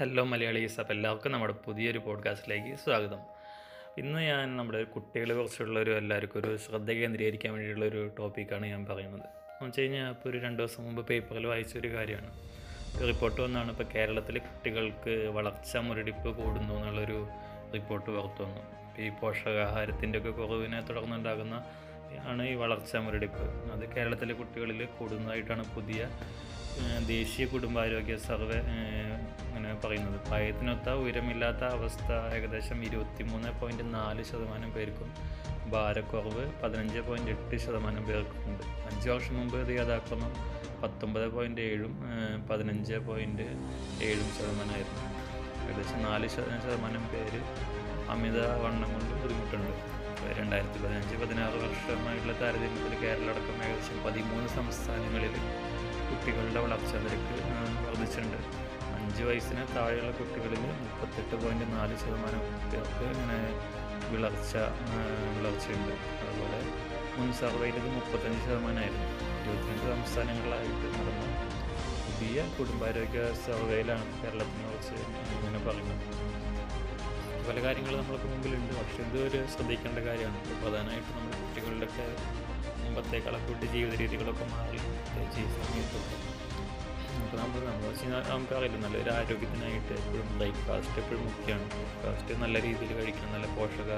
Hello Malayalees. അപ്പോൾ എല്ലാവർക്കും നമ്മുടെ പുതിയൊരു പോഡ്കാസ്റ്റിലേക്ക് സ്വാഗതം. ഇന്ന് ഞാൻ നമ്മുടെ കുട്ടികളെ കുറിച്ചുള്ള ഒരു എല്ലാവർക്കും ഒരു ശ്രദ്ധ കേന്ദ്രീകരിക്കാൻ വേണ്ടിയിട്ടുള്ള ഒരു ടോപ്പിക്കാണ് ഞാൻ പറയുന്നത്. എന്ന് വെച്ച് കഴിഞ്ഞാൽ ഇപ്പോൾ ഒരു രണ്ട് ദിവസം മുമ്പ് പേപ്പറിൽ വായിച്ച ഒരു കാര്യമാണ് റിപ്പോർട്ട് വന്നാണ് ഇപ്പോൾ കേരളത്തിലെ കുട്ടികൾക്ക് വളർച്ച മുരടിപ്പ് കൂടുന്നു എന്നുള്ളൊരു റിപ്പോർട്ട് പുറത്തു വന്നു. ഈ പോഷകാഹാരത്തിന്റെ ഒക്കെ കുറവിനെ തുടർന്നുണ്ടാകുന്ന ആണ് ഈ വളർച്ച മുരടിപ്പ്. അത് കേരളത്തിലെ കുട്ടികളിൽ കൂടുന്നതായിട്ടാണ് പുതിയ ദേശീയ കുടുംബാരോഗ്യ സർവേ അങ്ങനെ പറയുന്നത്. പ്രായത്തിനൊത്ത ഉയരമില്ലാത്ത അവസ്ഥ ഏകദേശം ഇരുപത്തിമൂന്ന് പോയിന്റ് നാല് ശതമാനം പേർക്കും ഭാരക്കുറവ് പതിനഞ്ച് പോയിന്റ് എട്ട് ശതമാനം പേർക്കുണ്ട് അഞ്ച് വർഷം മുമ്പ് ഇത് യഥാക്രമം പത്തൊമ്പത് പോയിന്റ് ഏഴും പതിനഞ്ച് പോയിന്റ് ഏഴും ശതമാനമായിരുന്നു. ഏകദേശം നാല് ശതമാനം പേര് അമിത വണ്ണം കൊണ്ട് ബുദ്ധിമുട്ടുണ്ട്. രണ്ടായിരത്തി പതിനഞ്ച് പതിനാറ് വർഷമായിട്ടുള്ള താരതമ്യത്തിൽ കേരളം അടക്കം ഏകദേശം പതിമൂന്ന് സംസ്ഥാനങ്ങളിൽ കുട്ടികളുടെ വളർച്ചാ നിരക്ക് വർദ്ധിച്ചിട്ടുണ്ട്. അഞ്ച് വയസ്സിന് താഴെയുള്ള കുട്ടികളിൽ മുപ്പത്തെട്ട് പോയിന്റ് നാല് ശതമാനം പേർക്ക് ഇങ്ങനെ വിളർച്ച വിളർച്ചയുണ്ട്. അതുപോലെ മുൻ സർവേയിൽ ഇത് മുപ്പത്തഞ്ച് ശതമാനമായിരുന്നു. ഇരുപത്തിരണ്ട് സംസ്ഥാനങ്ങളിലായിട്ട് നടന്ന പുതിയ കുടുംബാരോഗ്യ സർവേയിലാണ് കേരളത്തിനെ കുറിച്ച് ഇങ്ങനെ പറയുന്നത്. പല കാര്യങ്ങൾ നമ്മൾക്ക് മുമ്പിലുണ്ട്. പക്ഷെ ഇതൊരു ശ്രദ്ധിക്കേണ്ട കാര്യമാണ്. ഇപ്പോൾ പ്രധാനമായിട്ടും നമ്മുടെ കുട്ടികളുടെയൊക്കെ മുമ്പത്തേക്കാളൊക്കെ വിട്ട് ജീവിത രീതികളൊക്കെ മാറി പ്രത്യേകിച്ച് ഈ സമയത്തൊക്കെ നമ്മൾ നമ്മൾ നല്ലൊരു ആരോഗ്യത്തിനായിട്ട് എപ്പോഴും ബ്രേക്ക്ഫാസ്റ്റ് എപ്പോഴും മുഖ്യമാണ് ബ്രേക്ക്ഫാസ്റ്റ് നല്ല രീതിയിൽ കഴിക്കണം. നല്ല പോഷക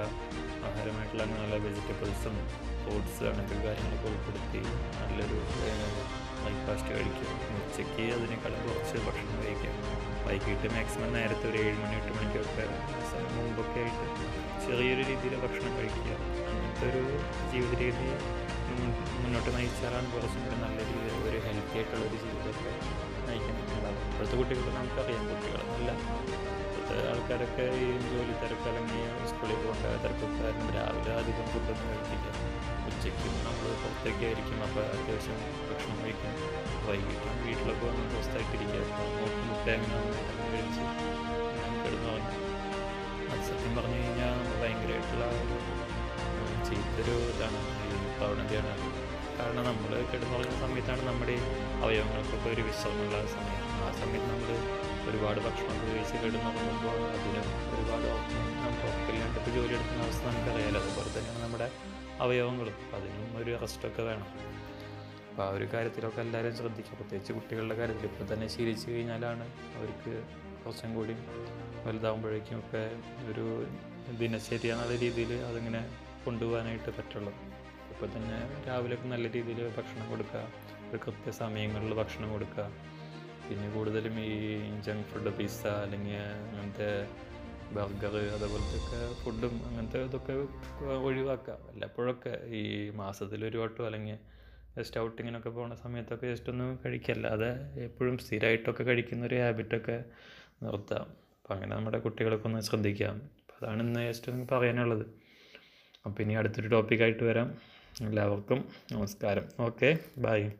ആഹാരമായിട്ടുള്ള നല്ല വെജിറ്റബിൾസും ഫ്രൂട്ട്സ് അങ്ങനത്തെ കാര്യങ്ങളൊക്കെ ഉൾപ്പെടുത്തി നല്ലൊരു ബ്രേക്ക്ഫാസ്റ്റ് കഴിക്കുക. ഉച്ചയ്ക്ക് അതിനേക്കാളും കുറച്ച് ഭക്ഷണം കഴിക്കുക. വൈകിട്ട് മാക്സിമം നേരത്തെ ഒരു ഏഴ് മണി എട്ട് മണിക്കൊക്കെ മുമ്പൊക്കെ ആയിട്ട് ചെറിയൊരു രീതിയിൽ ഭക്ഷണം കഴിക്കുക. അങ്ങനത്തെ ഒരു ജീവിത രീതി മുന്നോട്ട് നയിച്ചാലാണ് കുറച്ചും കൂടി നല്ല രീതിയിൽ ഒരു ഹെൽത്തി ആയിട്ടുള്ള ഒരു ജീവിതമൊക്കെ നയിക്കാൻ ഉണ്ടാവും ഇപ്പോഴത്തെ കുട്ടികൾക്ക് നമുക്കറിയാം കുട്ടികളെന്നല്ല ഇപ്പോഴത്തെ ആൾക്കാരൊക്കെ ഈ ജോലി തിരക്ക് അല്ലെങ്കിൽ സ്കൂളിൽ പോകേണ്ട തിരക്കൊക്കെ കാരണം രാവിലെ അധികം ഫുഡൊന്നും കഴിക്കില്ല. ഉച്ചയ്ക്കും നമ്മൾ പുറത്തേക്കായിരിക്കും. അപ്പോൾ അത്യാവശ്യം ഭക്ഷണം കഴിക്കും. വൈകിട്ടും വീട്ടിലൊക്കെ വന്ന് സ്വസ്ഥമായിട്ടിരിക്കുക. നോക്കി മുട്ടയങ്ങനെ വന്നിട്ട് കഴിച്ച് ഞാൻ അത് സത്യം പറഞ്ഞു കഴിഞ്ഞാൽ ഭയങ്കരമായിട്ടുള്ള ഒരു ചീത്തൊരു ഇതാണ്. പ്രവണതയാണ് കാരണം നമ്മൾ കിടന്നുറങ്ങുന്ന സമയത്താണ് നമ്മുടെ അവയവങ്ങൾക്കൊക്കെ ഒരു വിശ്രമമുള്ള സമയം. ആ സമയത്ത് നമ്മൾ ഒരുപാട് ഭക്ഷണം കഴിച്ച് കിടന്നുറങ്ങുമ്പോൾ അതിന് ഒരുപാട് നമുക്ക് ഉറപ്പില്ലാണ്ട് ഇപ്പോൾ ജോലി എടുക്കുന്ന അവസ്ഥ നമുക്കറിയാലോ. അതുപോലെ തന്നെയാണ് നമ്മുടെ അവയവങ്ങളും. അതിനും ഒരു റെസ്റ്റൊക്കെ വേണം. അപ്പോൾ ആ ഒരു കാര്യത്തിലൊക്കെ എല്ലാവരും ശ്രദ്ധിക്കുക. പ്രത്യേകിച്ച് കുട്ടികളുടെ കാര്യത്തിൽ ഇപ്പോൾ തന്നെ ശീലിച്ചു കഴിഞ്ഞാലാണ് അവർക്ക് കുറച്ചും കൂടി വലുതാകുമ്പോഴേക്കും ഒക്കെ ഒരു ദിനശരി എന്നുള്ള രീതിയിൽ അതിങ്ങനെ കൊണ്ടുപോകാനായിട്ട് പറ്റുള്ളൂ. ഇപ്പോൾ തന്നെ രാവിലെ നല്ല രീതിയിൽ ഭക്ഷണം കൊടുക്കുക ഒരു കൃത്യസമയങ്ങളിൽ ഭക്ഷണം കൊടുക്കുക. പിന്നെ കൂടുതലും ഈ ജങ്ക് ഫുഡ് പിസ്സ അല്ലെങ്കിൽ അങ്ങനത്തെ ബർഗർ അതേപോലത്തെ ഒക്കെ ഫുഡും അങ്ങനത്തെ ഇതൊക്കെ ഒഴിവാക്കുക. വല്ലപ്പോഴൊക്കെ ഈ മാസത്തിൽ ഒരു വട്ടം അല്ലെങ്കിൽ ജസ്റ്റ് ഔട്ടിങ്ങിനൊക്കെ പോകുന്ന സമയത്തൊക്കെ ജസ്റ്റ് ഒന്നും കഴിക്കല്ല അല്ലാതെ എപ്പോഴും സ്ഥിരമായിട്ടൊക്കെ കഴിക്കുന്ന ഒരു ഹാബിറ്റൊക്കെ നിർത്താം. അപ്പം അങ്ങനെ നമ്മുടെ കുട്ടികളൊക്കെ ഒന്ന് ശ്രദ്ധിക്കാം. അപ്പം അതാണ് ഇന്ന് ജസ്റ്റ് ഒന്ന് പറയാനുള്ളത്. അപ്പോൾ ഇനി അടുത്തൊരു ടോപ്പിക്കായിട്ട് വരാം. എല്ലാവർക്കും നമസ്കാരം. Okay bye